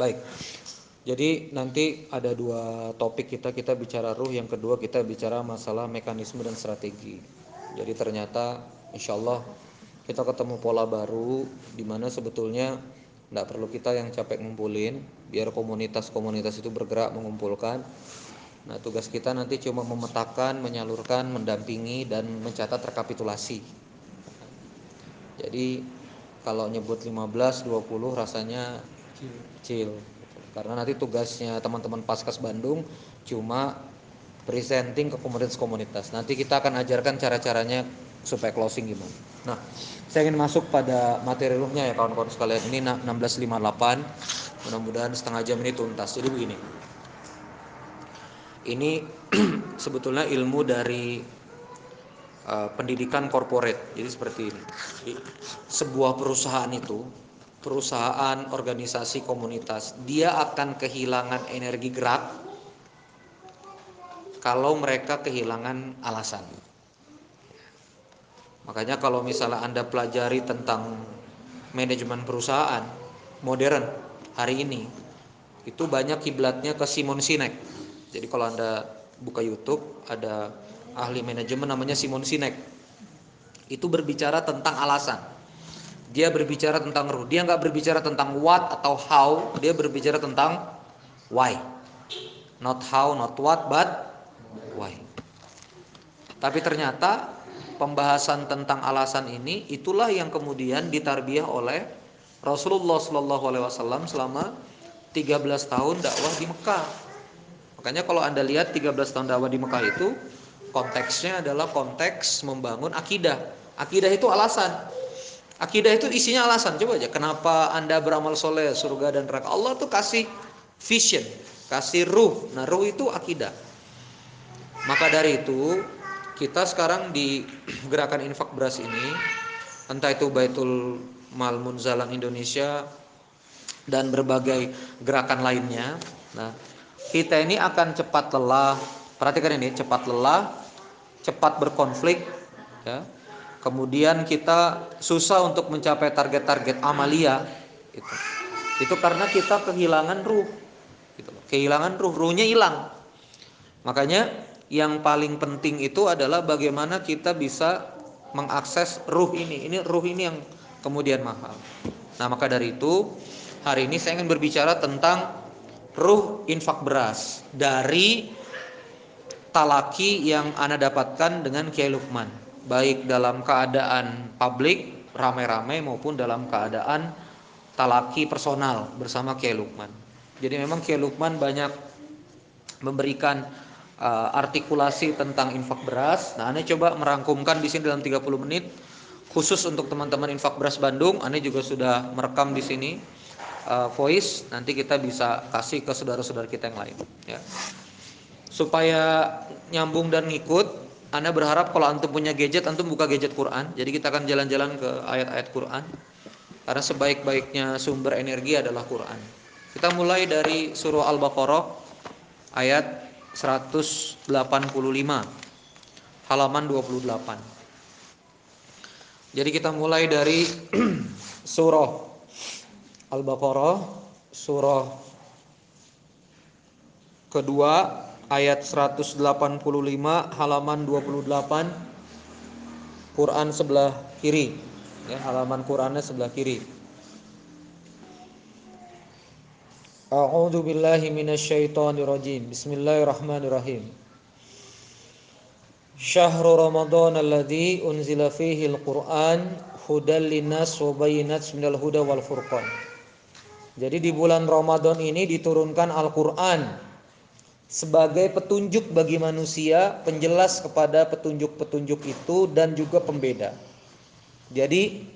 Baik. Jadi nanti ada dua topik kita kita bicara ruh, yang kedua kita bicara masalah mekanisme dan strategi. Jadi ternyata insya Allah kita ketemu pola baru di mana sebetulnya tidak perlu kita yang capek ngumpulin, biar komunitas-komunitas itu bergerak mengumpulkan. Nah tugas kita nanti cuma memetakan, menyalurkan, mendampingi dan mencatat rekapitulasi. Jadi kalau nyebut 15, 20 rasanya kecil karena nanti tugasnya teman-teman Paskas Bandung cuma presenting ke komunitas-komunitas. Nanti kita akan ajarkan cara-caranya supaya closing gimana. Nah, saya ingin masuk pada materi ruhnya ya kawan-kawan sekalian. Ini 1658. Mudah-mudahan setengah jam ini tuntas. Jadi begini. Ini sebetulnya ilmu dari uh, pendidikan corporate. Jadi seperti ini. Sebuah perusahaan itu perusahaan, organisasi, komunitas, dia akan kehilangan energi gerak kalau mereka kehilangan alasan. Makanya kalau misalnya Anda pelajari tentang manajemen perusahaan modern hari ini, itu banyak kiblatnya ke Simon Sinek. Jadi kalau Anda buka YouTube, ada ahli manajemen namanya Simon Sinek. Itu berbicara tentang alasan dia berbicara tentang ruh. Dia nggak berbicara tentang what atau how, dia berbicara tentang why. Not how, not what, but why. Tapi ternyata pembahasan tentang alasan ini itulah yang kemudian ditarbiah oleh Rasulullah Shallallahu Alaihi Wasallam selama 13 tahun dakwah di Mekah. Makanya kalau anda lihat 13 tahun dakwah di Mekah itu konteksnya adalah konteks membangun akidah. Akidah itu alasan. Akidah itu isinya alasan. Coba aja, kenapa Anda beramal soleh, surga dan neraka? Allah tuh kasih vision, kasih ruh. Nah, ruh itu akidah. Maka dari itu, kita sekarang di gerakan infak beras ini, entah itu Baitul Mal Munzalan Indonesia dan berbagai gerakan lainnya. Nah, kita ini akan cepat lelah. Perhatikan ini, cepat lelah, cepat berkonflik, ya kemudian kita susah untuk mencapai target-target amalia itu itu karena kita kehilangan ruh gitu kehilangan ruh ruhnya hilang. Makanya yang paling penting itu adalah bagaimana kita bisa mengakses ruh ini. Ini ruh ini yang kemudian mahal. Nah maka dari itu hari ini saya ingin berbicara tentang ruh infak beras dari talaki yang anda dapatkan dengan Kiai Lukman baik dalam keadaan publik ramai-ramai maupun dalam keadaan talaki personal bersama Kiai Lukman. Jadi memang Kiai Lukman banyak memberikan uh, artikulasi tentang infak beras. Nah, Anda coba merangkumkan di sini dalam 30 menit khusus untuk teman-teman infak beras Bandung. Anda juga sudah merekam di sini uh, voice. Nanti kita bisa kasih ke saudara-saudara kita yang lain. Ya. Supaya nyambung dan ngikut, anda berharap kalau antum punya gadget, antum buka gadget Quran. Jadi kita akan jalan-jalan ke ayat-ayat Quran. Karena sebaik-baiknya sumber energi adalah Quran. Kita mulai dari surah Al-Baqarah ayat 185 halaman 28. Jadi kita mulai dari surah Al-Baqarah surah kedua ayat 185 halaman 28 Quran sebelah kiri. Ya halaman Qurannya sebelah kiri. A'udzu billahi minasyaitonir rajim Bismillahirrahmanirrahim. Syahrul Ramadan alladzi unzila fihi al-Qur'an hudal linnas wa bayyinats minal huda wal furqan. Jadi di bulan Ramadan ini diturunkan Al-Qur'an sebagai petunjuk bagi manusia, penjelas kepada petunjuk-petunjuk itu dan juga pembeda. Jadi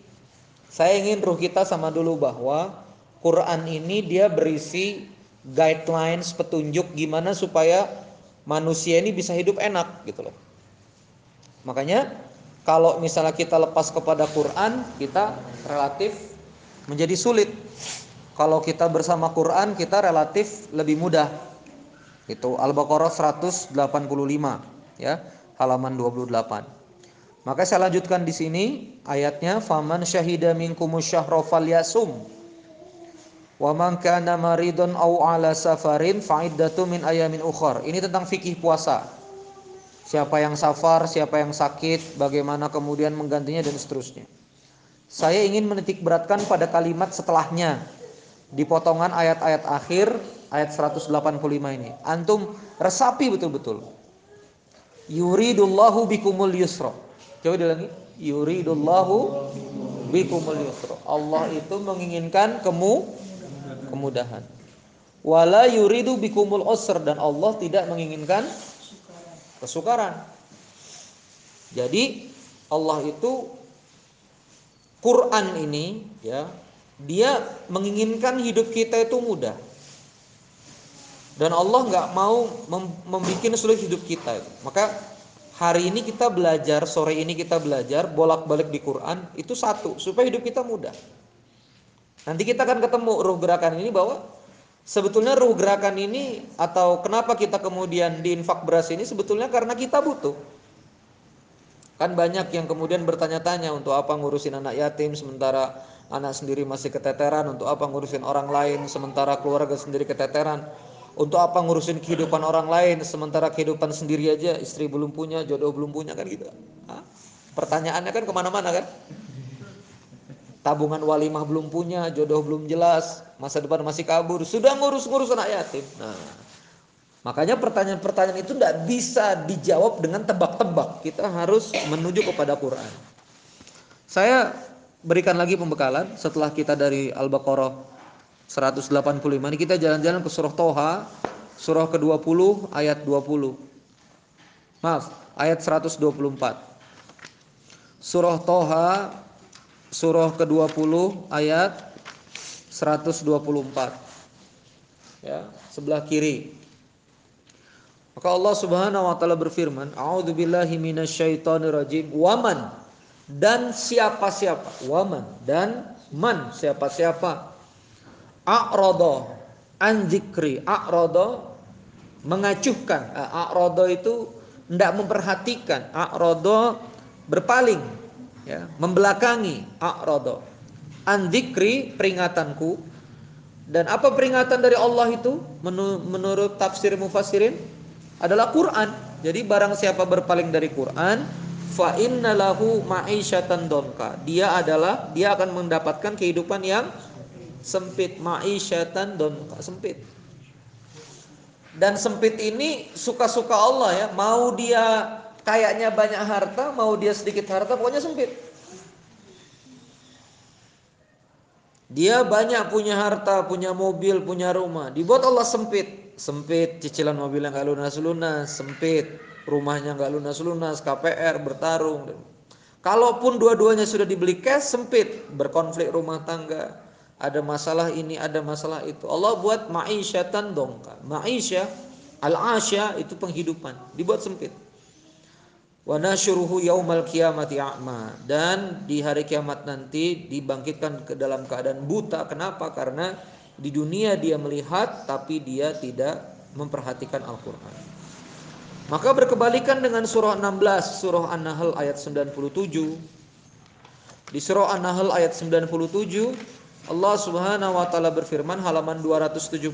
saya ingin ruh kita sama dulu bahwa Quran ini dia berisi guidelines petunjuk gimana supaya manusia ini bisa hidup enak gitu loh. Makanya kalau misalnya kita lepas kepada Quran, kita relatif menjadi sulit. Kalau kita bersama Quran, kita relatif lebih mudah itu Al-Baqarah 185 ya, halaman 28. Maka saya lanjutkan di sini ayatnya faman syahida minkumus syahra falyasum. Wa man kana maridun aw ala safarin fa'iddatu min ayamin ukhar. Ini tentang fikih puasa. Siapa yang safar, siapa yang sakit, bagaimana kemudian menggantinya dan seterusnya. Saya ingin menitik beratkan pada kalimat setelahnya di potongan ayat-ayat akhir ayat 185 ini. Antum resapi betul-betul. Yuridullahu bikumul yusra. Coba diulangi. Yuridullahu bikumul yusra. Allah itu menginginkan kemu kemudahan. Wala yuridu bikumul usr dan Allah tidak menginginkan kesukaran. Jadi Allah itu Quran ini ya dia menginginkan hidup kita itu mudah. Dan Allah nggak mau membuat sulit hidup kita. Maka hari ini kita belajar, sore ini kita belajar bolak-balik di Quran itu satu supaya hidup kita mudah. Nanti kita akan ketemu ruh gerakan ini bahwa sebetulnya ruh gerakan ini atau kenapa kita kemudian diinfak beras ini sebetulnya karena kita butuh. Kan banyak yang kemudian bertanya-tanya untuk apa ngurusin anak yatim sementara anak sendiri masih keteteran, untuk apa ngurusin orang lain sementara keluarga sendiri keteteran, untuk apa ngurusin kehidupan orang lain sementara kehidupan sendiri aja istri belum punya, jodoh belum punya kan gitu. Hah? Pertanyaannya kan ke mana-mana kan? tabungan walimah belum punya, jodoh belum jelas, masa depan masih kabur, sudah ngurus-ngurus anak yatim. Nah, makanya pertanyaan-pertanyaan itu tidak bisa dijawab dengan tebak-tebak. Kita harus menuju kepada Quran. Saya berikan lagi pembekalan setelah kita dari Al-Baqarah 185 ini kita jalan-jalan ke surah Toha, surah ke-20 ayat 20. Maaf, ayat 124. Surah Toha surah ke-20 ayat 124. Ya, sebelah kiri. Maka Allah Subhanahu wa taala berfirman, "A'udzubillahi minasyaitonirrajim." Waman dan siapa-siapa, waman dan man siapa-siapa a'rada an zikri, mengacuhkan. A'rada itu tidak memperhatikan, a'rada berpaling ya, membelakangi a'rada an dzikri peringatanku dan apa peringatan dari Allah itu menurut tafsir mufassirin adalah Quran. Jadi barang siapa berpaling dari Quran, fa innalahu ma'isyatan donka. Dia adalah dia akan mendapatkan kehidupan yang sempit, ma'isyatan donka, sempit. Dan sempit ini suka-suka Allah ya, mau dia kayaknya banyak harta, mau dia sedikit harta, pokoknya sempit. Dia banyak punya harta, punya mobil, punya rumah. Dibuat Allah sempit. Sempit, cicilan mobilnya nggak lunas-lunas, sempit. Rumahnya nggak lunas-lunas, KPR, bertarung. Kalaupun dua-duanya sudah dibeli cash, sempit. Berkonflik rumah tangga. Ada masalah ini, ada masalah itu. Allah buat ma'isyatan dongka. Ma'isyah, al-asya itu penghidupan. Dibuat sempit wa nasyuruhu yaumal qiyamati a'ma dan di hari kiamat nanti dibangkitkan ke dalam keadaan buta kenapa karena di dunia dia melihat tapi dia tidak memperhatikan Al-Qur'an maka berkebalikan dengan surah 16 surah An-Nahl ayat 97 di surah An-Nahl ayat 97 Allah Subhanahu wa taala berfirman halaman 278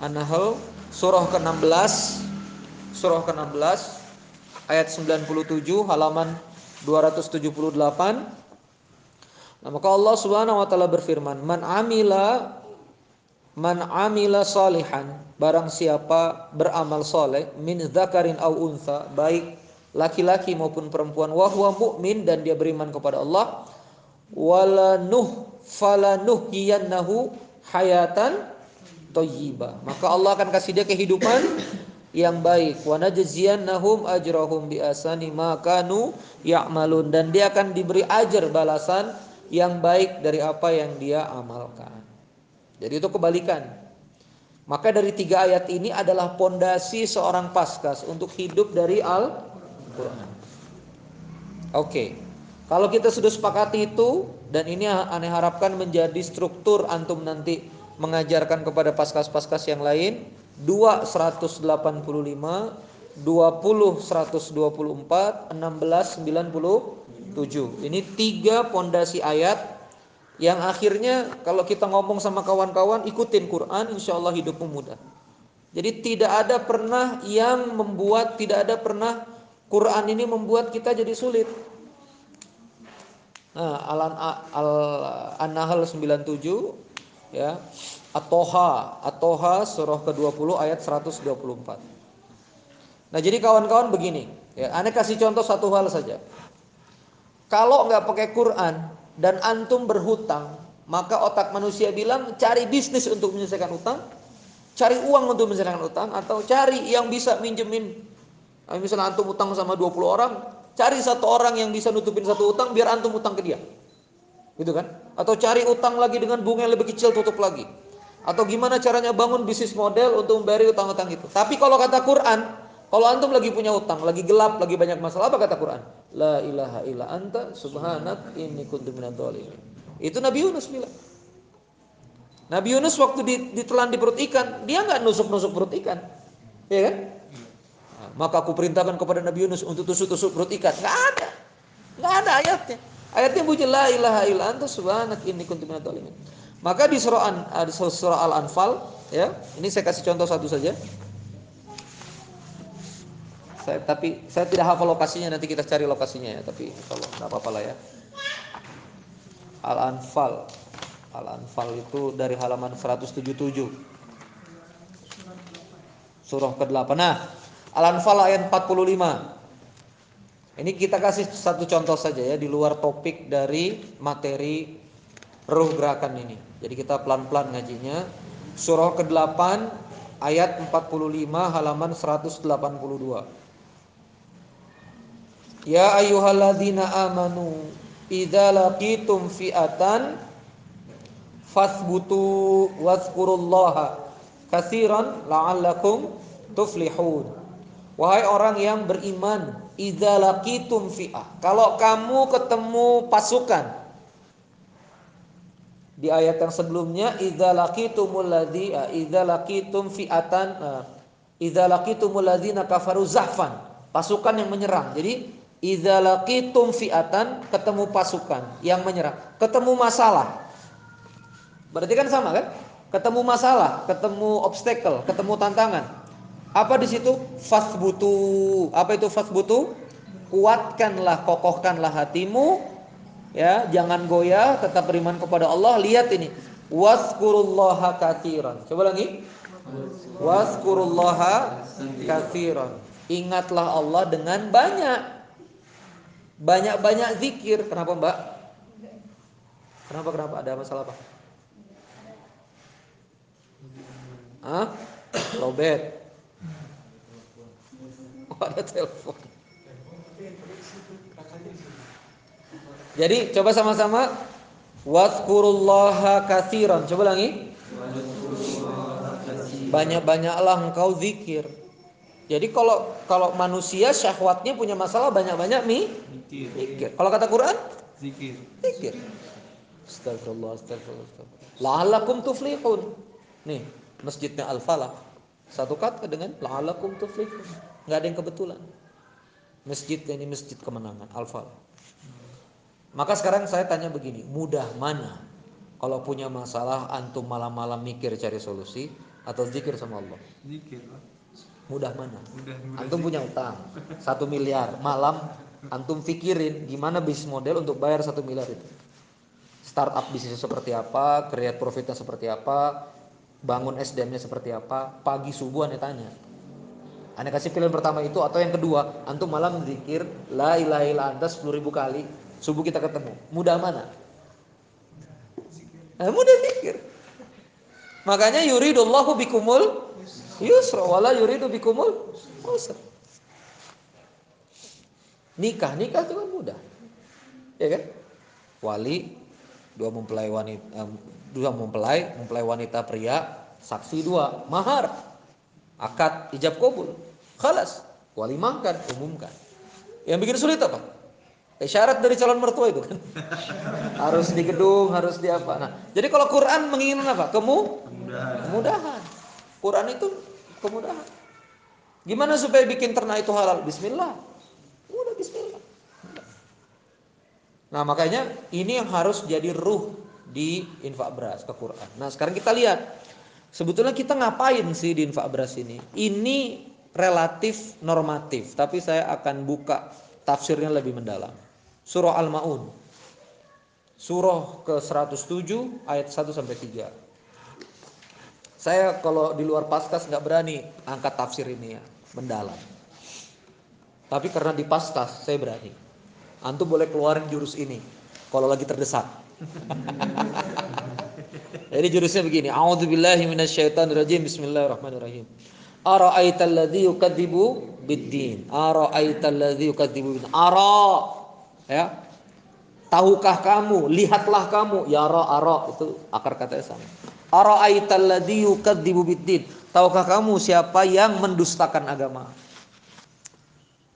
An-Nahl surah ke-16 surah ke-16 ayat 97 halaman 278 Nah, maka Allah Subhanahu wa taala berfirman, "Man amila man amila salihan, barang siapa beramal soleh min dzakarin au untha, baik laki-laki maupun perempuan wa huwa mukmin dan dia beriman kepada Allah, wala nuh falanuhyiyannahu hayatan thayyibah. Maka Allah akan kasih dia kehidupan yang baik wa najziyannahum ajrahum bi asani ma kanu ya'malun dan dia akan diberi ajar balasan yang baik dari apa yang dia amalkan. Jadi itu kebalikan. Maka dari tiga ayat ini adalah pondasi seorang paskas untuk hidup dari Al-Quran. Oke, kalau kita sudah sepakati itu dan ini aneh harapkan menjadi struktur antum nanti mengajarkan kepada paskas-paskas yang lain 2 185 20 124 16 97 ini tiga pondasi ayat Yang akhirnya kalau kita ngomong sama kawan-kawan ikutin Quran, insya Allah hidupmu mudah. Jadi tidak ada pernah yang membuat, tidak ada pernah Quran ini membuat kita jadi sulit. Nah, Al An-Nahl 97 ya. At-Toha, At-Toha surah ke-20 ayat 124. Nah, jadi kawan-kawan begini, ya, aneh kasih contoh satu hal saja. Kalau nggak pakai Quran dan antum berhutang, maka otak manusia bilang cari bisnis untuk menyelesaikan utang, cari uang untuk menyelesaikan utang atau cari yang bisa minjemin. Nah, misalnya antum utang sama 20 orang, cari satu orang yang bisa nutupin satu utang biar antum utang ke dia. Gitu kan? Atau cari utang lagi dengan bunga yang lebih kecil tutup lagi. Atau gimana caranya bangun bisnis model untuk membayar utang-utang itu. Tapi kalau kata Quran, kalau antum lagi punya utang, lagi gelap, lagi banyak masalah, apa kata Quran? La ilaha illa anta subhanak inni kuntu Itu Nabi Yunus bilang. Nabi Yunus waktu ditelan di perut ikan, dia nggak nusuk-nusuk perut ikan. Ya kan? Maka aku perintahkan kepada Nabi Yunus untuk tusuk-tusuk perut ikan. Nggak ada. Nggak ada ayatnya. Ayatnya bunyi la ilaha illa anta subhanak inni kuntu minadz maka di surah, eh, di surah Al-Anfal, ya, ini saya kasih contoh satu saja. Saya, tapi saya tidak hafal lokasinya, nanti kita cari lokasinya ya. Tapi kalau nggak apa-apa lah ya. Al-Anfal, Al-Anfal itu dari halaman 177. Surah ke-8. Nah, Al-Anfal ayat 45. Ini kita kasih satu contoh saja ya di luar topik dari materi ruh gerakan ini. Jadi kita pelan-pelan ngajinya. Surah ke-8 ayat 45 halaman 182. Ya ayyuhalladzina amanu idza laqitum fi'atan fasbutu wazkurullaha katsiran la'allakum tuflihun. Wahai orang yang beriman, idza laqitum fi'ah. Kalau kamu ketemu pasukan, di ayat yang sebelumnya idza laqitumul ladzi idza laqitum fi'atan idza laqitumul ladzina kafaru zahfan. Pasukan yang menyerang. Jadi idza laqitum fi'atan ketemu pasukan yang menyerang. Ketemu masalah. Berarti kan sama kan? Ketemu masalah ketemu obstacle ketemu tantangan apa di situ? Fasbutu. Apa itu fasbutu? Kuatkanlah kokohkanlah hatimu. Ya jangan goyah tetap beriman kepada Allah. Lihat ini. Waskurullaha katsiran coba lagi. Waskurullaha katsiran ingatlah Allah dengan banyak. Banyak-banyak zikir. Kenapa Mbak? Kenapa kenapa? Ada masalah apa? Hah? Robert oh, ada telepon Jadi coba sama-sama Wadkurullaha kathiran Coba lagi Banyak-banyaklah engkau zikir Jadi kalau kalau manusia syahwatnya punya masalah banyak-banyak mi zikir. Kalau kata Quran zikir. Zikir. Astagfirullah, astagfirullah, astagfirullah. La'allakum tuflihun. Nih, masjidnya Al-Falah. Satu kata dengan la'allakum tuflihun. Enggak ada yang kebetulan. Masjid ini masjid kemenangan Al-Falah. Maka sekarang saya tanya begini, mudah mana kalau punya masalah antum malam-malam mikir cari solusi atau zikir sama Allah? Zikir. Mudah mana? Mudah, mudah antum zikir. punya utang satu miliar malam antum pikirin gimana bisnis model untuk bayar satu miliar itu. Startup bisnisnya seperti apa, create profitnya seperti apa, bangun SDM-nya seperti apa, pagi subuh aneh tanya. Aneh kasih pilihan pertama itu atau yang kedua, antum malam zikir la ilaha illa anta 10 ribu kali, Subuh kita ketemu. Mudah mana? Nah, mudah pikir. Makanya yuridullahu bikumul yusra wala yuridu bikumul usra. Nikah, nikah itu kan mudah. Ya kan? Wali dua mempelai wanita dua mempelai, mempelai wanita pria, saksi dua, mahar, akad ijab kabul. Khalas, wali mangkan, umumkan. Yang bikin sulit apa? Eh, syarat dari calon mertua itu kan. harus di gedung, harus di apa. Nah, jadi kalau Quran menginginkan apa? Kemu kemudahan. kemudahan. Quran itu kemudahan. Gimana supaya bikin ternak itu halal? Bismillah. Udah bismillah. Nah, makanya ini yang harus jadi ruh di infak beras ke Quran. Nah, sekarang kita lihat sebetulnya kita ngapain sih di infak beras ini? Ini relatif normatif, tapi saya akan buka tafsirnya lebih mendalam. Surah Al-Maun. Surah ke-107 ayat 1 sampai 3. Saya kalau di luar paskas nggak berani angkat tafsir ini ya, mendalam. Tapi karena di paskas saya berani. Antum boleh keluarin jurus ini kalau lagi terdesak. Jadi jurusnya begini, A'udzubillahi minasyaitonirrajim. Bismillahirrahmanirrahim. Ara'aital ladzi yukadzibu biddin. Ara'aital ladzi yukadzibu biddin. Ara ya. Tahukah kamu, lihatlah kamu, ya ra ara itu akar katanya sama. Ara'aital ladzi yukadzibu biddin. Tahukah kamu siapa yang mendustakan agama?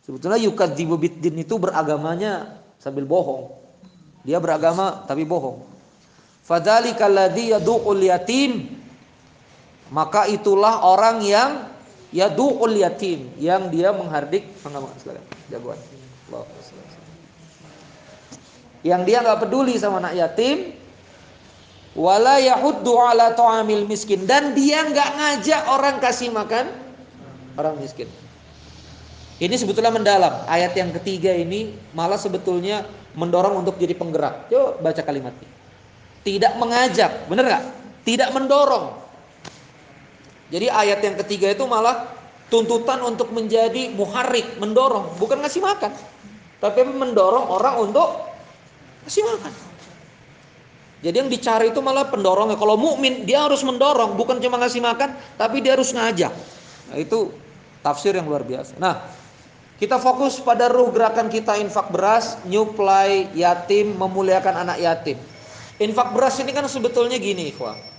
Sebetulnya yukadzibu biddin itu beragamanya sambil bohong. Dia beragama tapi bohong. Fadzalikal ladzi yatim. Maka itulah orang yang yadu'ul yatim yang dia menghardik silakan jagoan. Yang dia nggak peduli sama anak yatim wala yahuddu ala ta'amil miskin. Dan dia nggak ngajak orang kasih makan orang miskin. Ini sebetulnya mendalam. Ayat yang ketiga ini malah sebetulnya mendorong untuk jadi penggerak. Coba baca kalimatnya. Tidak mengajak benar nggak? Tidak mendorong jadi ayat yang ketiga itu malah tuntutan untuk menjadi muharik, mendorong, bukan ngasih makan. Tapi mendorong orang untuk ngasih makan. Jadi yang dicari itu malah pendorongnya. Kalau mukmin dia harus mendorong, bukan cuma ngasih makan, tapi dia harus ngajak. Nah, itu tafsir yang luar biasa. Nah, kita fokus pada ruh gerakan kita infak beras, nyuplai yatim, memuliakan anak yatim. Infak beras ini kan sebetulnya gini, ikhwah.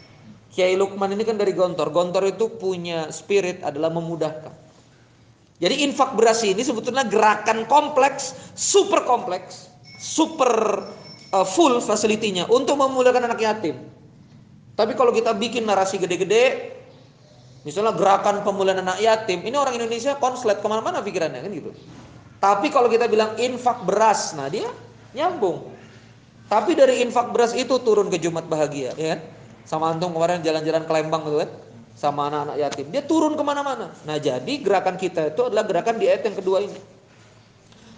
Kiai Lukman ini kan dari Gontor. Gontor itu punya spirit adalah memudahkan. Jadi infak beras ini sebetulnya gerakan kompleks, super kompleks, super uh, full fasilitinya untuk memuliakan anak yatim. Tapi kalau kita bikin narasi gede-gede, misalnya gerakan pemulihan anak yatim, ini orang Indonesia konslet ke mana-mana pikirannya kan gitu. Tapi kalau kita bilang infak beras, nah dia nyambung. Tapi dari infak beras itu turun ke Jumat bahagia, ya kan? Sama antum kemarin jalan-jalan ke Lembang gitu kan sama anak-anak yatim. Dia turun ke mana-mana. Nah jadi gerakan kita itu adalah gerakan di ayat yang kedua ini.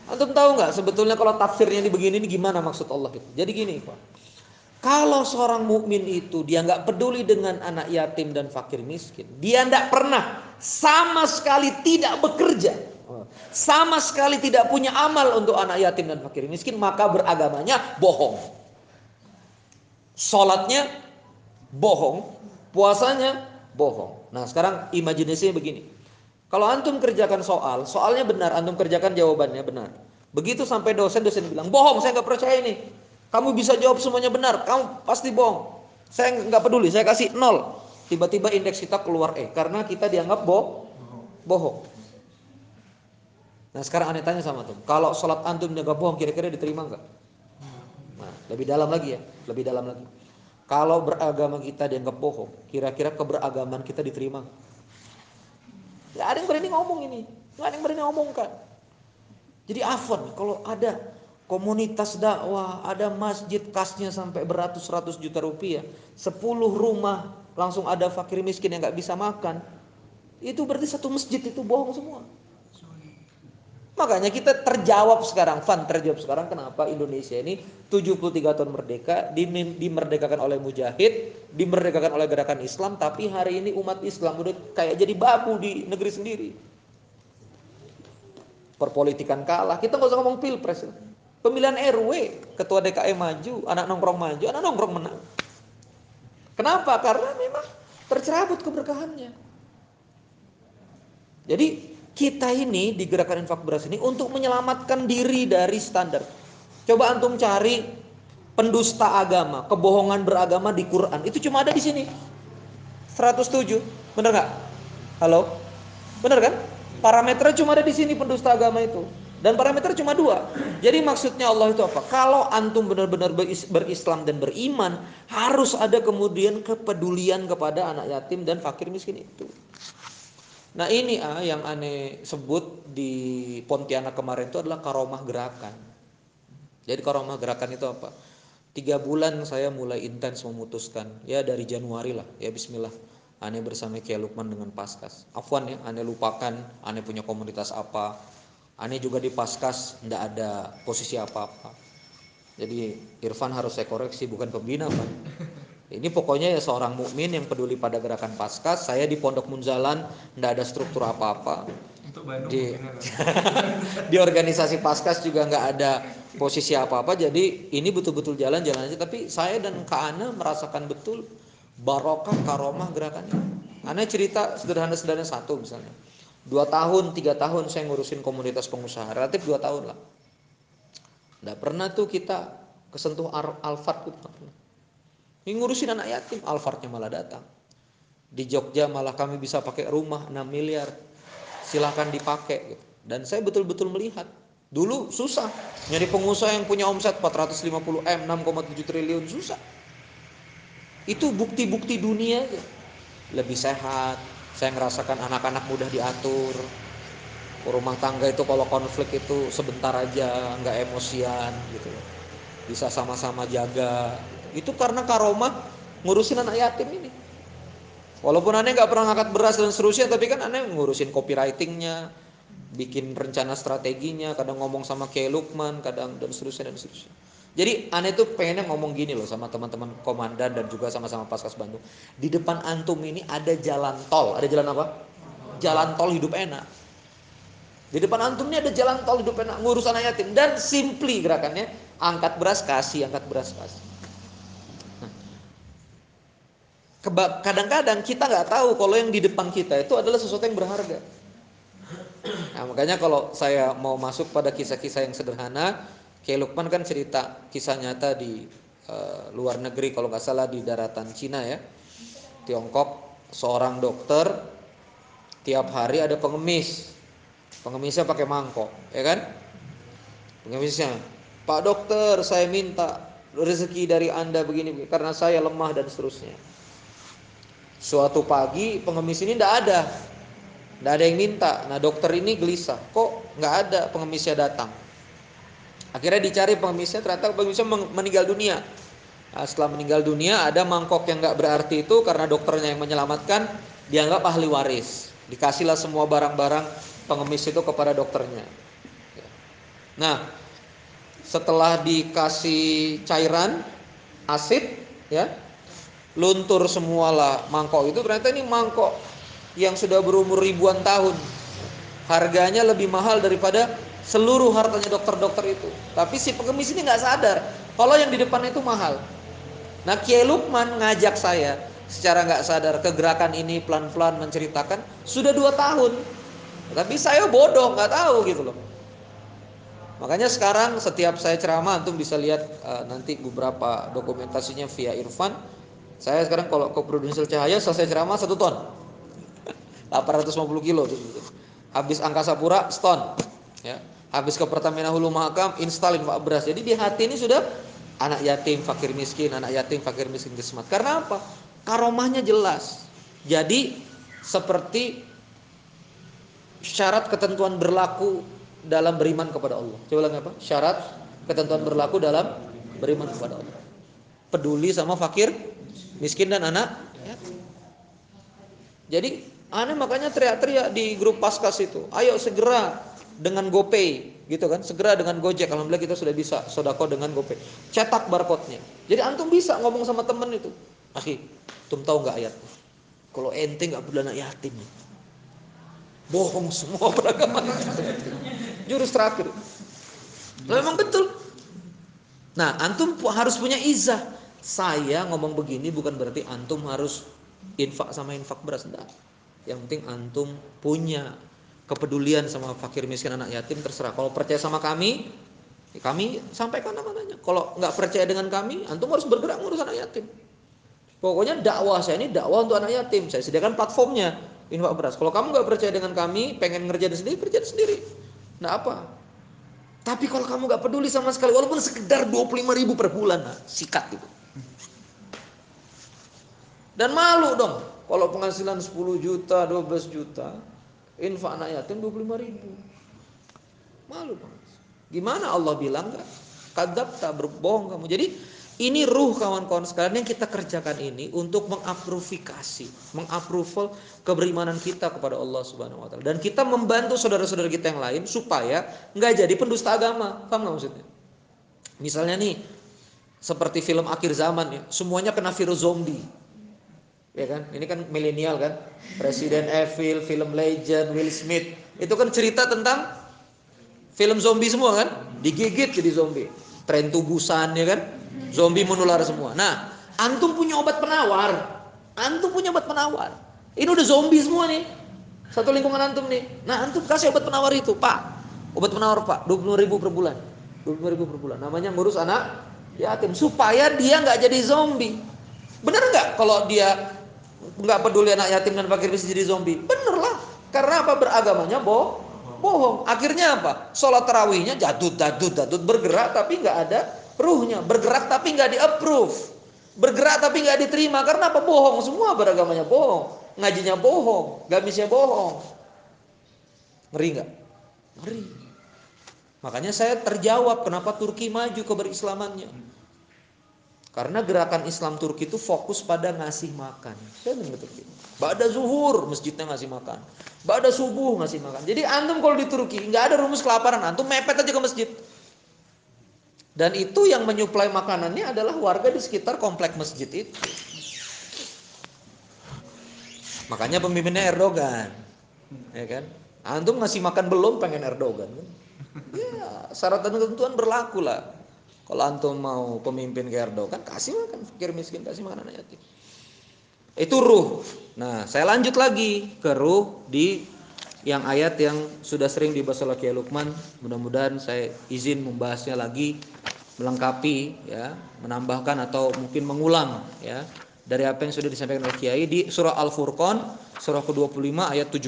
Antum tahu nggak sebetulnya kalau tafsirnya di begini ini gimana maksud Allah itu? Jadi gini Pak kalau seorang mukmin itu dia nggak peduli dengan anak yatim dan fakir miskin dia nggak pernah sama sekali tidak bekerja sama sekali tidak punya amal untuk anak yatim dan fakir miskin maka beragamanya bohong. Sholatnya bohong, puasanya bohong. Nah, sekarang imajinasinya begini. Kalau antum kerjakan soal, soalnya benar, antum kerjakan jawabannya benar. Begitu sampai dosen, dosen bilang, bohong, saya nggak percaya ini. Kamu bisa jawab semuanya benar, kamu pasti bohong. Saya nggak peduli, saya kasih nol. Tiba-tiba indeks kita keluar E, karena kita dianggap boh, bohong. Nah sekarang aneh tanya sama tuh, kalau sholat antum dianggap bohong, kira-kira diterima nggak? Nah, lebih dalam lagi ya, lebih dalam lagi. Kalau beragama kita dianggap bohong, kira-kira keberagaman kita diterima? Gak ada yang berani ngomong ini, gak ada yang berani ngomong kan. Jadi afon kalau ada komunitas dakwah, ada masjid kasnya sampai beratus-ratus juta rupiah, sepuluh rumah langsung ada fakir miskin yang nggak bisa makan, itu berarti satu masjid itu bohong semua. Makanya kita terjawab sekarang, Fan terjawab sekarang kenapa Indonesia ini 73 tahun merdeka, dimerdekakan oleh mujahid, dimerdekakan oleh gerakan Islam, tapi hari ini umat Islam udah kayak jadi babu di negeri sendiri. Perpolitikan kalah, kita nggak usah ngomong pilpres. Pemilihan RW, ketua DKI maju, anak nongkrong maju, anak nongkrong menang. Kenapa? Karena memang tercerabut keberkahannya. Jadi kita ini di gerakan infak beras ini untuk menyelamatkan diri dari standar. Coba antum cari pendusta agama, kebohongan beragama di Quran. Itu cuma ada di sini. 107. Benar nggak? Halo? Benar kan? Parameternya cuma ada di sini pendusta agama itu. Dan parameter cuma dua. Jadi maksudnya Allah itu apa? Kalau antum benar-benar berislam dan beriman, harus ada kemudian kepedulian kepada anak yatim dan fakir miskin itu. Nah ini ah yang aneh sebut di Pontianak kemarin itu adalah karomah gerakan. Jadi karomah gerakan itu apa? tiga bulan saya mulai intens memutuskan. Ya dari Januari lah. Ya Bismillah. Aneh bersama Kiai Lukman dengan Paskas. Afwan ya aneh lupakan. Aneh punya komunitas apa. Aneh juga di Paskas tidak ada posisi apa-apa. Jadi Irfan harus saya koreksi bukan pembina Pak ini pokoknya ya seorang mukmin yang peduli pada gerakan Paskas saya di Pondok Munzalan tidak ada struktur apa-apa. Di, di organisasi Paskas juga nggak ada posisi apa-apa jadi ini betul-betul jalan-jalan aja. Tapi saya dan Kak Ana merasakan betul barokah karomah gerakannya. Ana cerita sederhana-sederhana satu misalnya. Dua tahun tiga tahun saya ngurusin komunitas pengusaha relatif dua tahun lah. Nggak pernah tuh kita kesentuh Alfat gitu ini ngurusin anak yatim. Alfatnya malah datang. Di Jogja malah kami bisa pakai rumah 6 miliar. Silahkan dipakai gitu. dan saya betul-betul melihat. Dulu susah. Nyari pengusaha yang punya omset 450 m 6,7 triliun susah. Itu bukti-bukti dunia aja lebih sehat. Saya merasakan anak-anak mudah diatur. Rumah tangga itu kalau konflik itu sebentar aja nggak emosian gitu. Bisa sama-sama jaga itu karena karomah ngurusin anak yatim ini Walaupun aneh nggak pernah ngangkat beras dan seterusnya, tapi kan aneh ngurusin copywritingnya, bikin rencana strateginya, kadang ngomong sama Kiai Lukman, kadang dan seterusnya dan seterusnya. Jadi aneh tuh pengennya ngomong gini loh sama teman-teman komandan dan juga sama-sama Paskas Bandung. Di depan antum ini ada jalan tol. Ada jalan apa? Jalan tol hidup enak. Di depan antum ini ada jalan tol hidup enak ngurus anak yatim dan simply gerakannya angkat beras kasih, angkat beras kasih. Kadang-kadang kita nggak tahu kalau yang di depan kita itu adalah sesuatu yang berharga. Nah, makanya kalau saya mau masuk pada kisah-kisah yang sederhana, Kiai Lukman kan cerita kisah nyata di uh, luar negeri kalau nggak salah di daratan Cina ya, Tiongkok, seorang dokter tiap hari ada pengemis, pengemisnya pakai mangkok, ya kan? Pengemisnya, Pak dokter, saya minta rezeki dari anda begini karena saya lemah dan seterusnya. Suatu pagi pengemis ini tidak ada, tidak ada yang minta. Nah dokter ini gelisah, kok nggak ada pengemisnya datang. Akhirnya dicari pengemisnya, ternyata pengemisnya meninggal dunia. Nah, setelah meninggal dunia ada mangkok yang nggak berarti itu karena dokternya yang menyelamatkan dianggap ahli waris. Dikasihlah semua barang-barang pengemis itu kepada dokternya. Nah setelah dikasih cairan asid ya luntur semualah. Mangkok itu ternyata ini mangkok yang sudah berumur ribuan tahun. Harganya lebih mahal daripada seluruh hartanya dokter-dokter itu. Tapi si pengemis ini nggak sadar kalau yang di depan itu mahal. Nah Kiai Lukman ngajak saya secara nggak sadar kegerakan ini pelan-pelan menceritakan sudah dua tahun tapi saya bodoh nggak tahu gitu loh. Makanya sekarang setiap saya ceramah antum bisa lihat uh, nanti beberapa dokumentasinya via Irfan saya sekarang kalau ke Prudential Cahaya selesai ceramah satu ton. 850 kilo. Habis Angkasa Pura, stone. Ya. Habis ke Pertamina Hulu Mahakam, install infak beras. Jadi di hati ini sudah anak yatim, fakir miskin, anak yatim, fakir miskin, kismat. Karena apa? Karomahnya jelas. Jadi seperti syarat ketentuan berlaku dalam beriman kepada Allah. Coba lagi apa? Syarat ketentuan berlaku dalam beriman kepada Allah. Peduli sama fakir miskin dan anak Jadi aneh makanya teriak-teriak di grup Paskas itu, ayo segera dengan GoPay gitu kan, segera dengan Gojek. Alhamdulillah kita sudah bisa sodako dengan GoPay. Cetak barcode-nya. Jadi antum bisa ngomong sama temen itu. Akhi, antum tahu nggak ayat? Kalau ente nggak peduli anak yatim, bohong semua beragama. Jurus terakhir. Memang betul. Nah, antum harus punya izah. Saya ngomong begini bukan berarti antum harus infak sama infak beras enggak. Yang penting antum punya kepedulian sama fakir miskin anak yatim terserah. Kalau percaya sama kami, ya kami sampaikan namanya. Kalau nggak percaya dengan kami, antum harus bergerak ngurus anak yatim. Pokoknya dakwah saya ini dakwah untuk anak yatim. Saya sediakan platformnya infak beras. Kalau kamu nggak percaya dengan kami, pengen ngerjain sendiri, kerjain sendiri. Nah apa? Tapi kalau kamu nggak peduli sama sekali, walaupun sekedar 25 ribu per bulan, nah, sikat gitu. Dan malu dong kalau penghasilan 10 juta, 12 juta, infak anak yatim 25 ribu. Malu dong. Gimana Allah bilang gak? Kadab tak berbohong kamu. Jadi Ini ruh kawan-kawan sekalian yang kita kerjakan ini untuk mengaprofikasi, mengapproval keberimanan kita kepada Allah Subhanahu wa taala. Dan kita membantu saudara-saudara kita yang lain supaya nggak jadi pendusta agama. Paham nggak maksudnya? Misalnya nih seperti film akhir zaman ya, semuanya kena virus zombie. Ya kan? Ini kan milenial kan? Presiden Evil, film Legend, Will Smith. Itu kan cerita tentang film zombie semua kan? Digigit jadi zombie. Tren tubusan ya kan? Zombie menular semua. Nah, antum punya obat penawar. Antum punya obat penawar. Ini udah zombie semua nih. Satu lingkungan antum nih. Nah, antum kasih obat penawar itu, Pak. Obat penawar, Pak. 20 ribu per bulan. 20 ribu per bulan. Namanya ngurus anak yatim. Supaya dia nggak jadi zombie. Bener nggak kalau dia nggak peduli anak yatim dan fakir bisa jadi zombie? Bener lah. Karena apa? Beragamanya boh bohong. Akhirnya apa? Sholat terawihnya jadut, jadut, jadut. Bergerak tapi nggak ada ruhnya. Bergerak tapi nggak di approve bergerak tapi nggak diterima. Karena apa? Bohong. Semua beragamanya bohong. Ngajinya bohong. Gamisnya bohong. Ngeri nggak? Ngeri. Makanya saya terjawab kenapa Turki maju ke berislamannya karena gerakan Islam Turki itu fokus pada ngasih makan saya Turki Bada zuhur masjidnya ngasih makan. Bada subuh ngasih makan. Jadi antum kalau di Turki nggak ada rumus kelaparan, antum mepet aja ke masjid. Dan itu yang menyuplai makanannya adalah warga di sekitar komplek masjid itu. Makanya pemimpinnya Erdogan. Ya kan? Antum ngasih makan belum pengen Erdogan? Ya, syarat dan ketentuan berlaku lah. Kalau antum mau pemimpin ke Erdogan, kasih makan fakir miskin, kasih makanan yatim. Itu ruh. Nah, saya lanjut lagi ke ruh di yang ayat yang sudah sering dibahas oleh Kiai Lukman. Mudah-mudahan saya izin membahasnya lagi melengkapi ya, menambahkan atau mungkin mengulang ya dari apa yang sudah disampaikan oleh Kiai di surah Al-Furqan surah ke-25 ayat 70.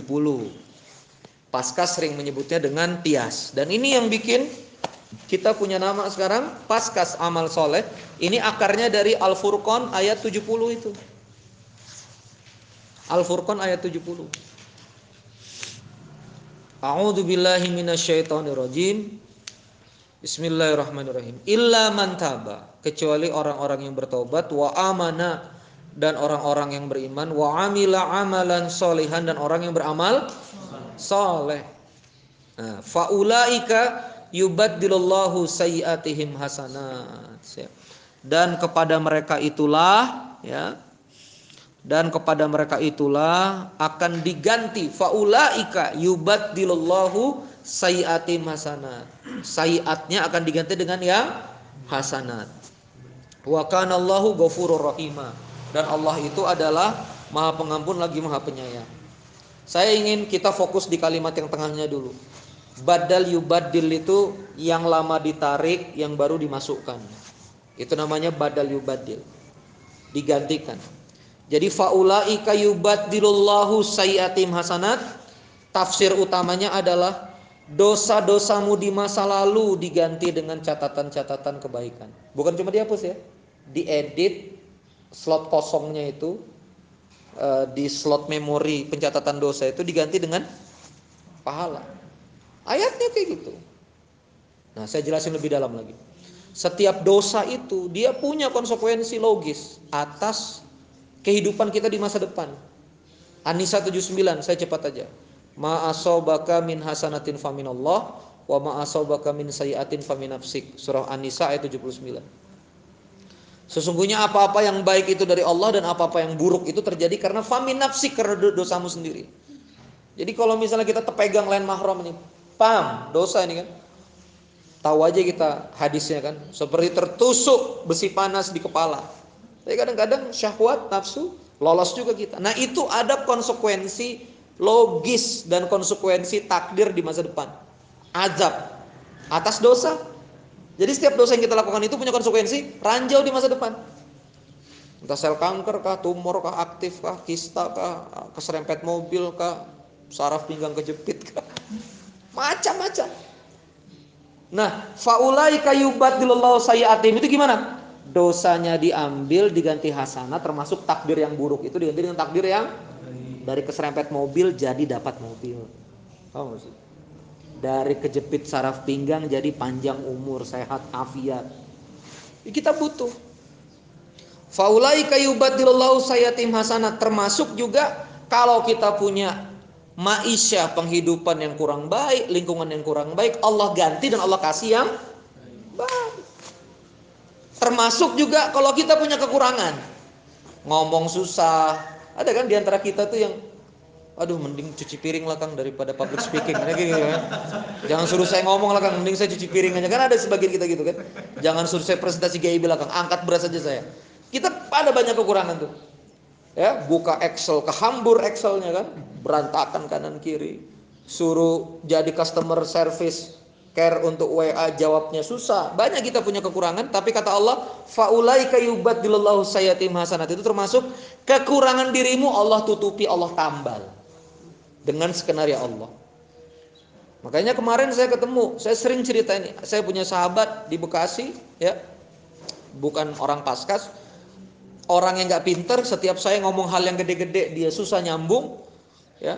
Pasca sering menyebutnya dengan tias dan ini yang bikin kita punya nama sekarang Paskas Amal Soleh. Ini akarnya dari Al-Furqan ayat 70 itu. Al-Furqan ayat 70. A'udzu billahi minasyaitonir rajim. Bismillahirrahmanirrahim. Illa man taba, kecuali orang-orang yang bertobat wa amana dan orang-orang yang beriman wa amila amalan solihan dan orang yang beramal soleh. Nah, faulaika yubaddilullahu sayyiatihim hasanat. Dan kepada mereka itulah ya dan kepada mereka itulah akan diganti. Faulaika yubaddilullahu sayiatim hasanat. Sayiatnya akan diganti dengan yang hasanat. Wa kana Allahu ghafurur rahima. Dan Allah itu adalah maha pengampun lagi maha penyayang. Saya ingin kita fokus di kalimat yang tengahnya dulu badal yubaddil itu yang lama ditarik yang baru dimasukkan itu namanya badal yubaddil digantikan jadi faulaika yubaddilullahu sayyatim hasanat. Tafsir utamanya adalah dosa-dosamu di masa lalu diganti dengan catatan-catatan kebaikan. Bukan cuma dihapus ya. Diedit slot kosongnya itu eh, di slot memori pencatatan dosa itu diganti dengan pahala. Ayatnya kayak gitu. Nah, saya jelasin lebih dalam lagi. Setiap dosa itu dia punya konsekuensi logis atas kehidupan kita di masa depan. An-Nisa 79, saya cepat aja. Ma asobaka min hasanatin faminallah wa ma asobaka min sayiatin faminafsik. Surah An-Nisa ayat 79. Sesungguhnya apa-apa yang baik itu dari Allah dan apa-apa yang buruk itu terjadi karena faminafsik karena dosamu sendiri. Jadi kalau misalnya kita terpegang lain mahram ini, pam, dosa ini kan. Tahu aja kita hadisnya kan, seperti tertusuk besi panas di kepala. Tapi kadang-kadang syahwat, nafsu, lolos juga kita. Nah itu ada konsekuensi logis dan konsekuensi takdir di masa depan. Azab atas dosa. Jadi setiap dosa yang kita lakukan itu punya konsekuensi ranjau di masa depan. Entah sel kanker kah, tumor kah, aktif kah, kista kah, keserempet mobil kah, saraf pinggang kejepit kah. Macam-macam. Nah, faulai kayubat dilullah sayatim itu gimana? dosanya diambil diganti hasanah termasuk takdir yang buruk itu diganti dengan takdir yang dari keserempet mobil jadi dapat mobil. Dari kejepit saraf pinggang jadi panjang umur, sehat, afiat. Kita butuh. Faulaika yubaddilullahu sayatim hasanat termasuk juga kalau kita punya maisha penghidupan yang kurang baik, lingkungan yang kurang baik, Allah ganti dan Allah kasih yang baik. Termasuk juga kalau kita punya kekurangan. Ngomong susah. Ada kan di antara kita tuh yang aduh mending cuci piring lah Kang daripada public speaking gitu kan. Jangan suruh saya ngomong lah Kang, mending saya cuci piring aja. Kan ada sebagian kita gitu kan. Jangan suruh saya presentasi GIB lah Kang, angkat beras aja saya. Kita ada banyak kekurangan tuh. Ya, buka Excel, kehambur Excelnya kan, berantakan kanan kiri. Suruh jadi customer service care untuk WA jawabnya susah. Banyak kita punya kekurangan, tapi kata Allah, faulai yubaddilullahu sayatim hasanat itu termasuk kekurangan dirimu Allah tutupi, Allah tambal dengan skenario Allah. Makanya kemarin saya ketemu, saya sering cerita ini. Saya punya sahabat di Bekasi, ya, bukan orang paskas, orang yang nggak pinter. Setiap saya ngomong hal yang gede-gede, dia susah nyambung, ya.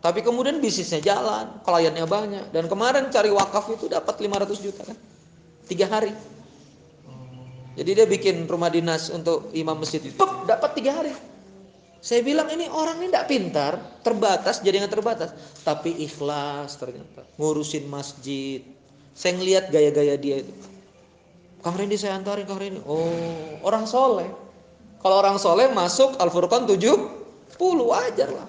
Tapi kemudian bisnisnya jalan, kliennya banyak. Dan kemarin cari wakaf itu dapat 500 juta kan, tiga hari. Jadi dia bikin rumah dinas untuk imam masjid, Pep, dapat tiga hari. Saya bilang ini orang ini tidak pintar, terbatas, jadi nggak terbatas. Tapi ikhlas ternyata, ngurusin masjid. Saya ngeliat gaya-gaya dia itu. Kang Rendi saya antarin Kang Rendi. Oh, orang soleh. Kalau orang soleh masuk Al-Furqan 70, wajar lah.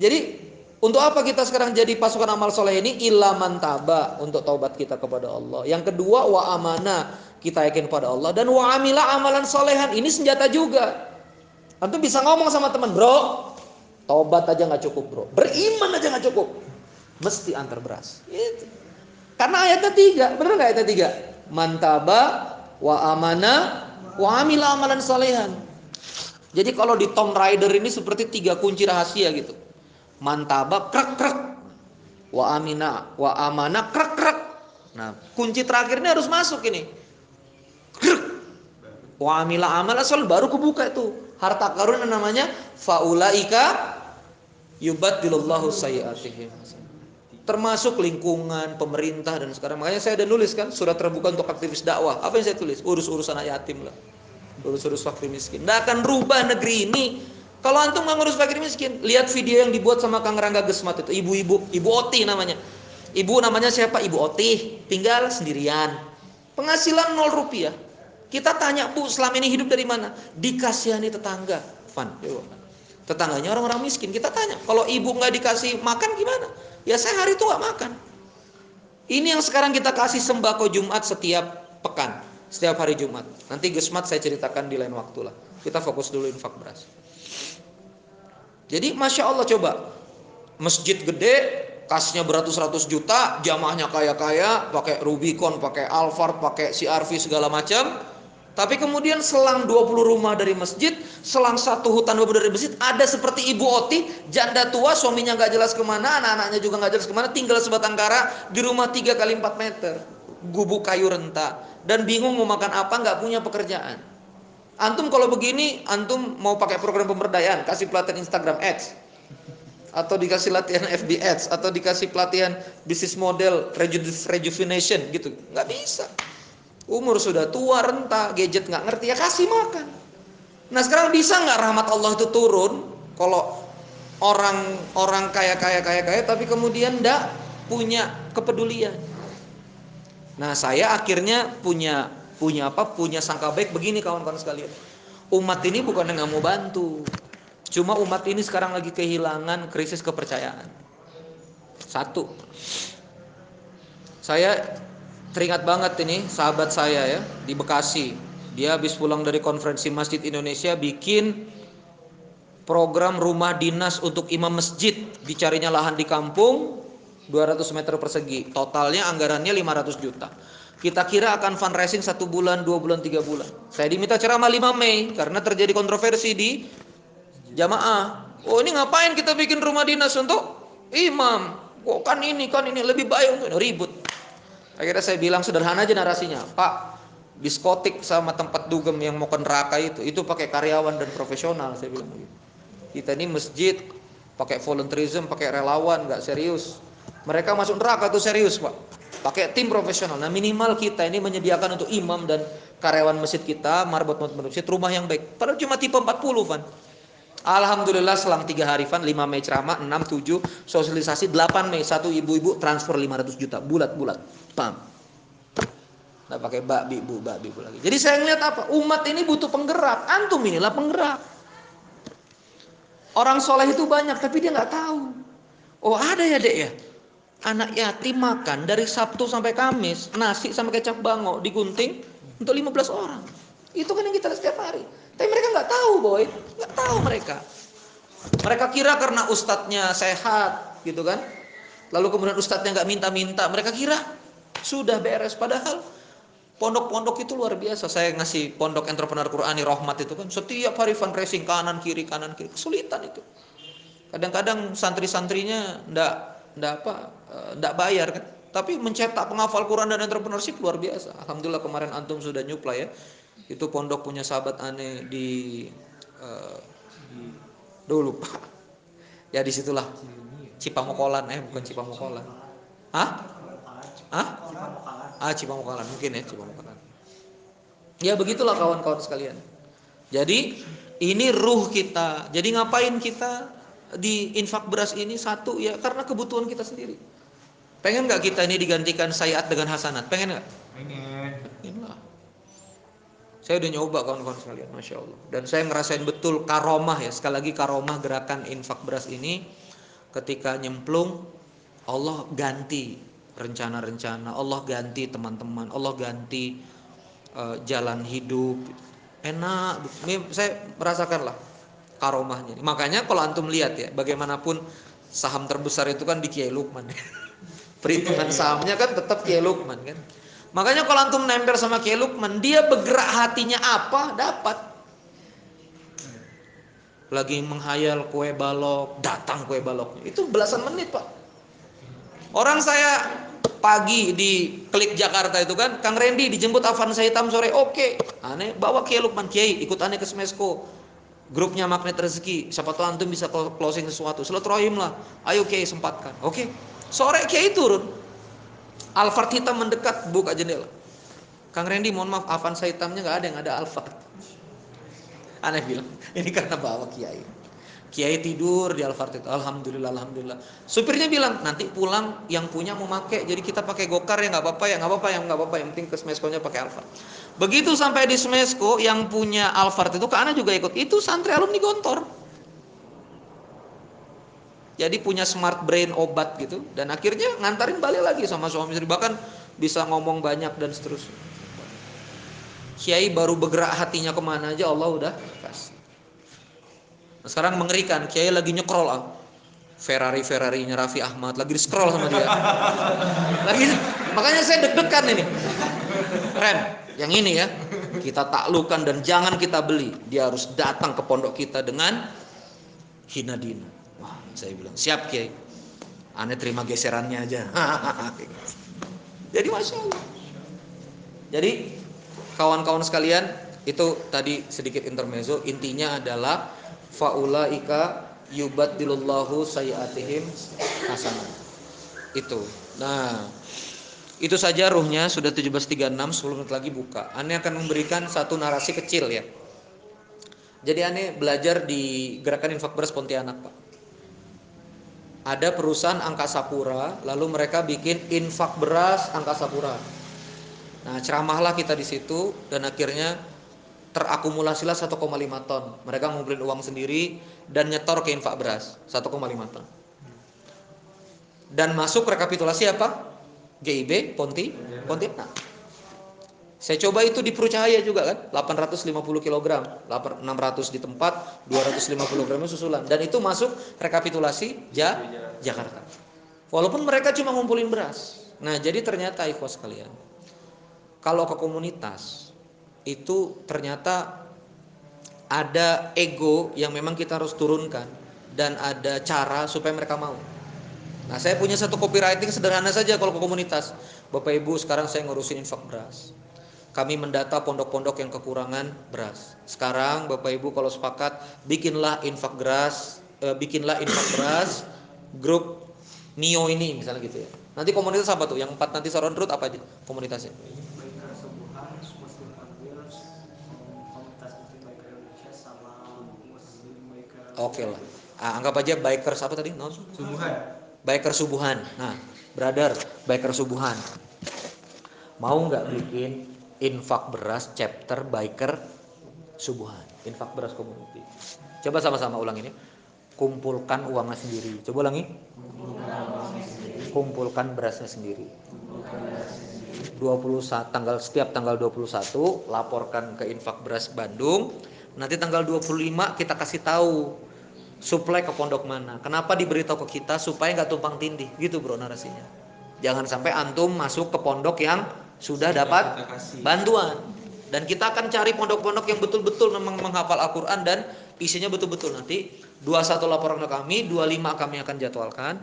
Jadi untuk apa kita sekarang jadi pasukan amal soleh ini? Ilaman taba untuk taubat kita kepada Allah. Yang kedua wa amana kita yakin pada Allah dan wa amila amalan solehan ini senjata juga. Antum bisa ngomong sama teman, bro, tobat aja nggak cukup, bro. Beriman aja nggak cukup. Mesti antar beras. Gitu. Karena ayatnya tiga, benar nggak ayatnya tiga? Mantaba wa amana wa amalan solehan. Jadi kalau di Tomb Raider ini seperti tiga kunci rahasia gitu. Mantaba krek krek. Wa amina wa amana krek krek. Nah, kunci terakhir ini harus masuk ini. Krek. Wa amila amalan sol baru kebuka itu harta karun namanya faulaika yubaddilullahu sayiatihim termasuk lingkungan pemerintah dan sekarang. Makanya saya ada nulis kan surat terbuka untuk aktivis dakwah. Apa yang saya tulis? Urus urusan anak yatim lah. Urus urus fakir miskin. Tidak akan rubah negeri ini. Kalau antum nggak ngurus fakir miskin lihat video yang dibuat sama Kang Rangga Gesmat itu. Ibu-ibu ibu Oti namanya. Ibu namanya siapa? Ibu Oti. Tinggal sendirian. Penghasilan nol rupiah. Kita tanya, Bu, selama ini hidup dari mana? Dikasihani tetangga. Fan. Tetangganya orang-orang miskin. Kita tanya, kalau ibu nggak dikasih makan gimana? Ya saya hari nggak makan. Ini yang sekarang kita kasih sembako Jumat setiap pekan. Setiap hari Jumat. Nanti Gesmat saya ceritakan di lain waktu lah. Kita fokus dulu infak beras. Jadi Masya Allah coba. Masjid gede, kasnya beratus-ratus juta, jamaahnya kaya-kaya, pakai Rubicon, pakai Alphard, pakai CRV segala macam. Tapi kemudian selang 20 rumah dari masjid, selang satu hutan beberapa dari masjid, ada seperti ibu Oti, janda tua, suaminya nggak jelas ke mana, anak-anaknya juga nggak jelas ke mana, tinggal sebatang kara di rumah 3 kali 4 meter, gubuk kayu renta, dan bingung mau makan apa, nggak punya pekerjaan. Antum kalau begini, antum mau pakai program pemberdayaan, kasih pelatihan Instagram Ads, atau dikasih latihan FB Ads, atau dikasih pelatihan bisnis model rejuvenation gitu, nggak bisa. Umur sudah tua, renta, gadget nggak ngerti, ya kasih makan. Nah sekarang bisa nggak rahmat Allah itu turun kalau orang orang kaya kaya kaya kaya tapi kemudian ndak punya kepedulian. Nah saya akhirnya punya punya apa? Punya sangka baik begini kawan-kawan sekalian. Umat ini bukan nggak mau bantu, cuma umat ini sekarang lagi kehilangan krisis kepercayaan. Satu, saya teringat banget ini sahabat saya ya di Bekasi. Dia habis pulang dari konferensi Masjid Indonesia bikin program rumah dinas untuk imam masjid. Dicarinya lahan di kampung 200 meter persegi. Totalnya anggarannya 500 juta. Kita kira akan fundraising satu bulan, dua bulan, tiga bulan. Saya diminta ceramah 5 Mei karena terjadi kontroversi di jamaah. Oh ini ngapain kita bikin rumah dinas untuk imam? Oh kan ini kan ini lebih baik untuk ribut. Akhirnya saya bilang sederhana aja narasinya, Pak, diskotik sama tempat dugem yang mau ke neraka itu, itu pakai karyawan dan profesional, saya bilang. Kita ini masjid pakai volunteerism, pakai relawan, nggak serius. Mereka masuk neraka tuh serius, Pak. Pakai tim profesional. Nah minimal kita ini menyediakan untuk imam dan karyawan masjid kita, marbot masjid, rumah yang baik. Padahal cuma tipe 40, Van. Alhamdulillah selang 3 hari Van, 5 Mei ceramah, 6, 7 sosialisasi, 8 Mei satu ibu-ibu transfer 500 juta, bulat-bulat. Pam. Nggak pakai bakbi bu, bakbi bu lagi. Jadi saya ngeliat apa? Umat ini butuh penggerak. Antum inilah penggerak. Orang soleh itu banyak, tapi dia nggak tahu. Oh ada ya dek ya? Anak yatim makan dari Sabtu sampai Kamis, nasi sama kecap bango digunting, untuk 15 orang. Itu kan yang kita lihat setiap hari. Tapi mereka nggak tahu, boy. Nggak tahu mereka. Mereka kira karena ustadznya sehat, gitu kan. Lalu kemudian ustadznya nggak minta-minta. Mereka kira sudah beres. Padahal pondok-pondok itu luar biasa. Saya ngasih pondok entrepreneur Qurani Rahmat itu kan. Setiap hari fundraising kanan kiri kanan kiri. Kesulitan itu. Kadang-kadang santri-santrinya ndak ndak apa eh, ndak bayar kan tapi mencetak penghafal Quran dan entrepreneurship luar biasa. Alhamdulillah kemarin antum sudah nyuplai ya. Itu pondok punya sahabat aneh di uh, dulu. Ya di situlah Cipamokolan eh bukan Cipamokolan. Hah? Hah? Ah Cipamokolan mungkin ya Cipamokolan. Ya begitulah kawan-kawan sekalian. Jadi ini ruh kita. Jadi ngapain kita di infak beras ini satu ya karena kebutuhan kita sendiri. Pengen nggak kita ini digantikan sayiat dengan hasanat? Pengen nggak? Pengen. Pengen Saya udah nyoba kawan-kawan sekalian, masya Allah. Dan saya ngerasain betul karomah ya. Sekali lagi karomah gerakan infak beras ini, ketika nyemplung, Allah ganti rencana-rencana, Allah ganti teman-teman, Allah ganti uh, jalan hidup. Enak, ini saya merasakan lah karomahnya. Makanya kalau antum lihat ya, bagaimanapun saham terbesar itu kan di Kiai Lukman. Perhitungan sahamnya kan tetap Kiai Lukman kan. Makanya kalau antum nempel sama Kiai Lukman, dia bergerak hatinya apa, dapat. Lagi menghayal kue balok, datang kue baloknya. Itu belasan menit, Pak. Orang saya pagi di klik Jakarta itu kan, Kang Randy dijemput Avanza hitam sore, oke. Aneh, bawa Kiai Lukman, Kiai, ikut aneh ke Smesko. Grupnya Magnet Rezeki, siapa tahu antum bisa closing sesuatu. Silaturahim lah. Ayo Kiai sempatkan. Oke. Sore Kiai turun. Alphard hitam mendekat buka jendela. Kang Randy mohon maaf Avanza hitamnya nggak ada yang ada Alphard. Aneh bilang, ini karena bawa Kiai. Kiai tidur di itu. Alhamdulillah, alhamdulillah. Supirnya bilang nanti pulang yang punya mau make, jadi kita pakai gokar ya nggak apa-apa ya nggak apa-apa ya nggak apa-apa. Yang penting ke Smeskonya pakai Alphard. Begitu sampai di Smesko yang punya Alphard itu, ke juga ikut. Itu santri alumni Gontor jadi punya smart brain obat gitu dan akhirnya ngantarin balik lagi sama suami istri bahkan bisa ngomong banyak dan seterusnya Kiai baru bergerak hatinya ke mana aja Allah udah sekarang mengerikan Kiai lagi nyekrol ah. Ferrari Ferrarinya Raffi Ahmad lagi di scroll sama dia lagi makanya saya deg-degan ini rem yang ini ya kita taklukan dan jangan kita beli dia harus datang ke pondok kita dengan hina dina saya bilang, siap Kiai. Aneh terima geserannya aja. Jadi Masya Allah. Jadi kawan-kawan sekalian, itu tadi sedikit intermezzo. Intinya adalah faulaika yubaddilullahu sayyatihim hasanah. Itu. Nah, itu saja ruhnya sudah 17.36 10 menit lagi buka. Aneh akan memberikan satu narasi kecil ya. Jadi aneh belajar di gerakan infak beras Pontianak, Pak ada perusahaan Angkasa Pura, lalu mereka bikin infak beras Angkasa Pura. Nah, ceramahlah kita di situ dan akhirnya terakumulasilah 1,5 ton. Mereka ngumpulin uang sendiri dan nyetor ke infak beras 1,5 ton. Dan masuk rekapitulasi apa? GIB Ponti Pontianak. Saya coba itu di Perucahaya juga kan, 850 kg, 600 di tempat, 250 kg susulan. Dan itu masuk rekapitulasi ja, Jakarta. Walaupun mereka cuma ngumpulin beras. Nah, jadi ternyata ikhwas kalian, kalau ke komunitas itu ternyata ada ego yang memang kita harus turunkan dan ada cara supaya mereka mau. Nah, saya punya satu copywriting sederhana saja kalau ke komunitas. Bapak Ibu, sekarang saya ngurusin infak beras kami mendata pondok-pondok yang kekurangan beras. Sekarang Bapak Ibu kalau sepakat bikinlah infak beras, eh, bikinlah infak beras grup Nio ini misalnya gitu ya. Nanti komunitas apa tuh? Yang empat nanti Saron Root apa aja komunitasnya? Oke lah. Ah, anggap aja bikers apa tadi? Non? Subuhan. Biker subuhan. Nah, brother, biker subuhan. Mau nggak bikin infak beras chapter biker subuhan? Infak beras community. Coba sama-sama ulang ini. Kumpulkan uangnya sendiri. Coba ulangi. Kumpulkan berasnya sendiri. 21 tanggal setiap tanggal 21 laporkan ke infak beras Bandung. Nanti tanggal 25 kita kasih tahu supply ke pondok mana. Kenapa diberitahu ke kita supaya nggak tumpang tindih, gitu bro narasinya. Jangan sampai antum masuk ke pondok yang sudah dapat bantuan. Dan kita akan cari pondok-pondok yang betul-betul memang menghafal Al-Quran dan isinya betul-betul nanti 21 laporan ke kami, 25 kami akan jadwalkan.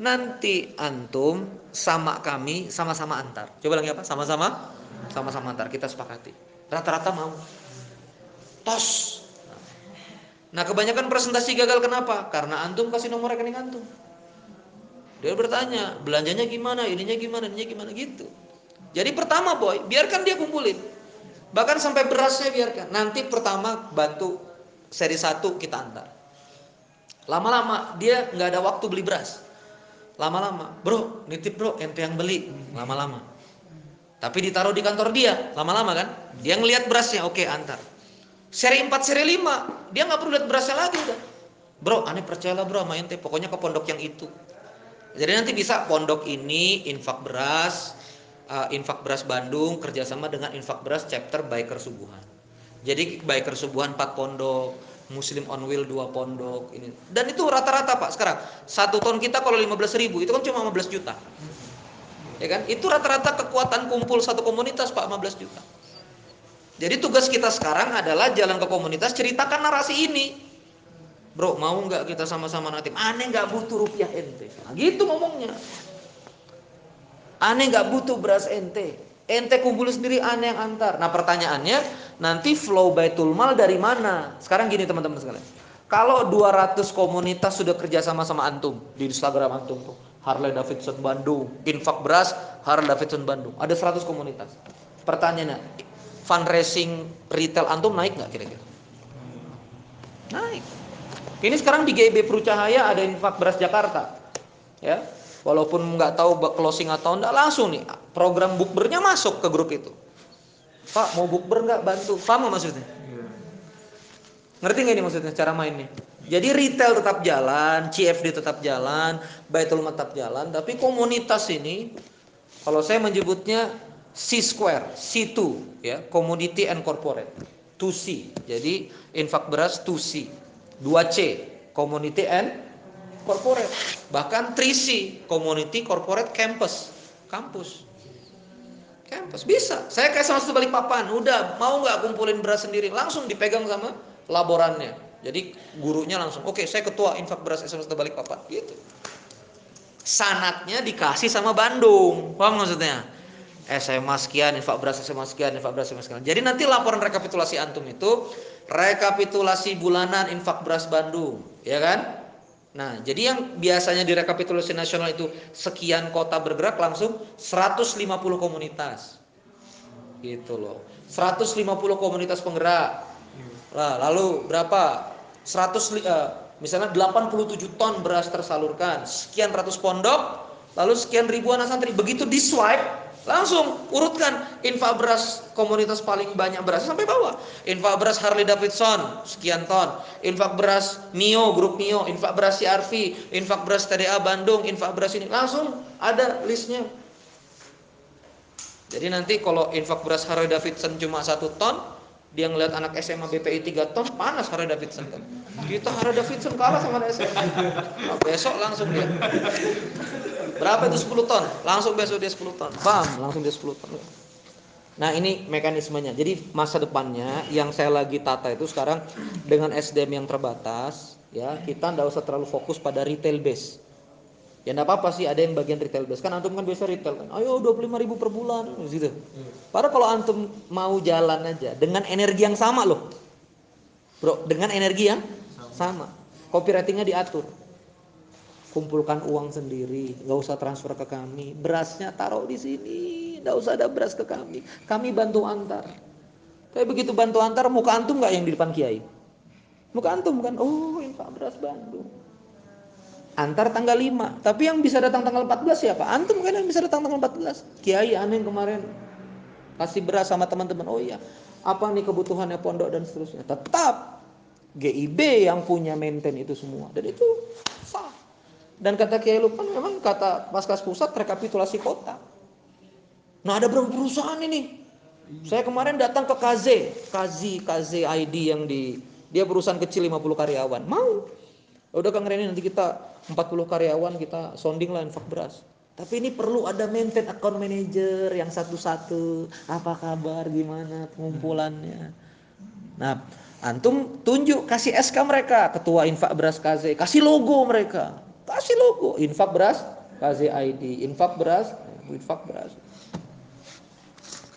Nanti antum sama kami sama-sama antar. Coba lagi apa? Sama-sama? Sama-sama antar. Kita sepakati. Rata-rata mau. Tos. Nah kebanyakan presentasi gagal kenapa? Karena antum kasih nomor rekening antum. Dia bertanya, belanjanya gimana, ininya gimana, ininya gimana gitu. Jadi pertama boy, biarkan dia kumpulin. Bahkan sampai berasnya biarkan. Nanti pertama bantu seri satu kita antar. Lama-lama dia nggak ada waktu beli beras. Lama-lama, bro, nitip bro, ente yang beli. Lama-lama. Tapi ditaruh di kantor dia, lama-lama kan? Dia ngelihat berasnya, oke antar. Seri 4, seri 5, dia nggak perlu lihat berasnya lagi udah. Bro, aneh percayalah bro sama ente, pokoknya ke pondok yang itu. Jadi nanti bisa pondok ini infak beras, uh, infak beras Bandung kerjasama dengan infak beras chapter biker subuhan. Jadi biker subuhan 4 pondok, Muslim on wheel 2 pondok ini. Dan itu rata-rata Pak sekarang. Satu ton kita kalau 15 ribu itu kan cuma 15 juta. Ya kan? Itu rata-rata kekuatan kumpul satu komunitas Pak 15 juta. Jadi tugas kita sekarang adalah jalan ke komunitas ceritakan narasi ini. Bro, mau nggak kita sama-sama natim? Aneh nggak butuh rupiah ente. Nah, gitu ngomongnya. Aneh nggak butuh beras ente. Ente kumpul sendiri aneh yang antar. Nah pertanyaannya, nanti flow baitul mal dari mana? Sekarang gini teman-teman sekalian. Kalau 200 komunitas sudah kerja sama sama antum di Instagram antum tuh, Harley Davidson Bandung, infak beras Harley Davidson Bandung, ada 100 komunitas. Pertanyaannya, fundraising retail antum naik nggak kira-kira? Naik. Ini sekarang di GIB Perucahaya ada infak beras Jakarta. Ya, walaupun nggak tahu closing atau enggak langsung nih program bukbernya masuk ke grup itu. Pak mau bukber nggak bantu? Paham maksudnya? Ngerti nggak ini maksudnya cara mainnya? Jadi retail tetap jalan, CFD tetap jalan, Baitul tetap jalan, tapi komunitas ini kalau saya menyebutnya C square, C2 ya, community and corporate. 2C. Jadi infak beras 2C. 2C, community and corporate. Bahkan 3C, community, corporate, campus. Kampus. Campus bisa. Saya kayak sama balik papan, udah mau nggak kumpulin beras sendiri, langsung dipegang sama laborannya. Jadi gurunya langsung, oke okay, saya ketua infak beras SMS balik papan, gitu. Sanatnya dikasih sama Bandung, paham maksudnya? SMA sekian, infak beras SMA sekian, infak beras SMA sekian. Jadi nanti laporan rekapitulasi antum itu rekapitulasi bulanan infak beras Bandung, ya kan? Nah, jadi yang biasanya di rekapitulasi nasional itu sekian kota bergerak langsung 150 komunitas. Gitu loh. 150 komunitas penggerak. Nah, lalu berapa? 100 uh, misalnya 87 ton beras tersalurkan, sekian ratus pondok, lalu sekian ribuan santri. Begitu di swipe Langsung urutkan infak beras komunitas paling banyak beras sampai bawah. Infak beras Harley Davidson sekian ton, infak beras Mio grup Mio, infak beras CRV, infak beras TDA Bandung, infak beras ini langsung ada listnya. Jadi nanti kalau infak beras Harley Davidson cuma satu ton, dia ngeliat anak SMA BPI 3 ton panas Harley Davidson kan. Kita Harley Davidson kalah sama SMA. Nah, besok langsung dia Berapa itu 10 ton? Langsung besok dia 10 ton. Paham? Langsung dia 10 ton. Nah ini mekanismenya. Jadi masa depannya yang saya lagi tata itu sekarang dengan SDM yang terbatas, ya kita ndak usah terlalu fokus pada retail base. Ya enggak apa-apa sih ada yang bagian retail base kan antum kan biasa retail kan. Ayo 25 ribu per bulan gitu. Padahal kalau antum mau jalan aja dengan energi yang sama loh. Bro, dengan energi yang sama. Copywritingnya diatur kumpulkan uang sendiri, nggak usah transfer ke kami. Berasnya taruh di sini, nggak usah ada beras ke kami. Kami bantu antar. Tapi begitu bantu antar, muka antum nggak yang di depan kiai? Muka antum kan? Oh, infak beras Bandung antar tanggal 5 tapi yang bisa datang tanggal 14 siapa antum kan yang bisa datang tanggal 14 kiai aneh kemarin kasih beras sama teman-teman oh iya apa nih kebutuhannya pondok dan seterusnya tetap GIB yang punya maintain itu semua dan itu sah dan kata Kiai Lukman memang kata Paskas Pusat rekapitulasi kota. Nah ada berapa perusahaan ini? Saya kemarin datang ke KZ KZ KZ ID yang di dia perusahaan kecil 50 karyawan. Mau. Udah Kang Reni nanti kita 40 karyawan kita sounding lah infak beras. Tapi ini perlu ada maintain account manager yang satu-satu. Apa kabar gimana pengumpulannya? Nah antum tunjuk kasih SK mereka. Ketua infak beras KZ kasih logo mereka kasih logo. Infak beras KZ ID infak beras infak beras.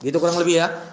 Gitu kurang lebih ya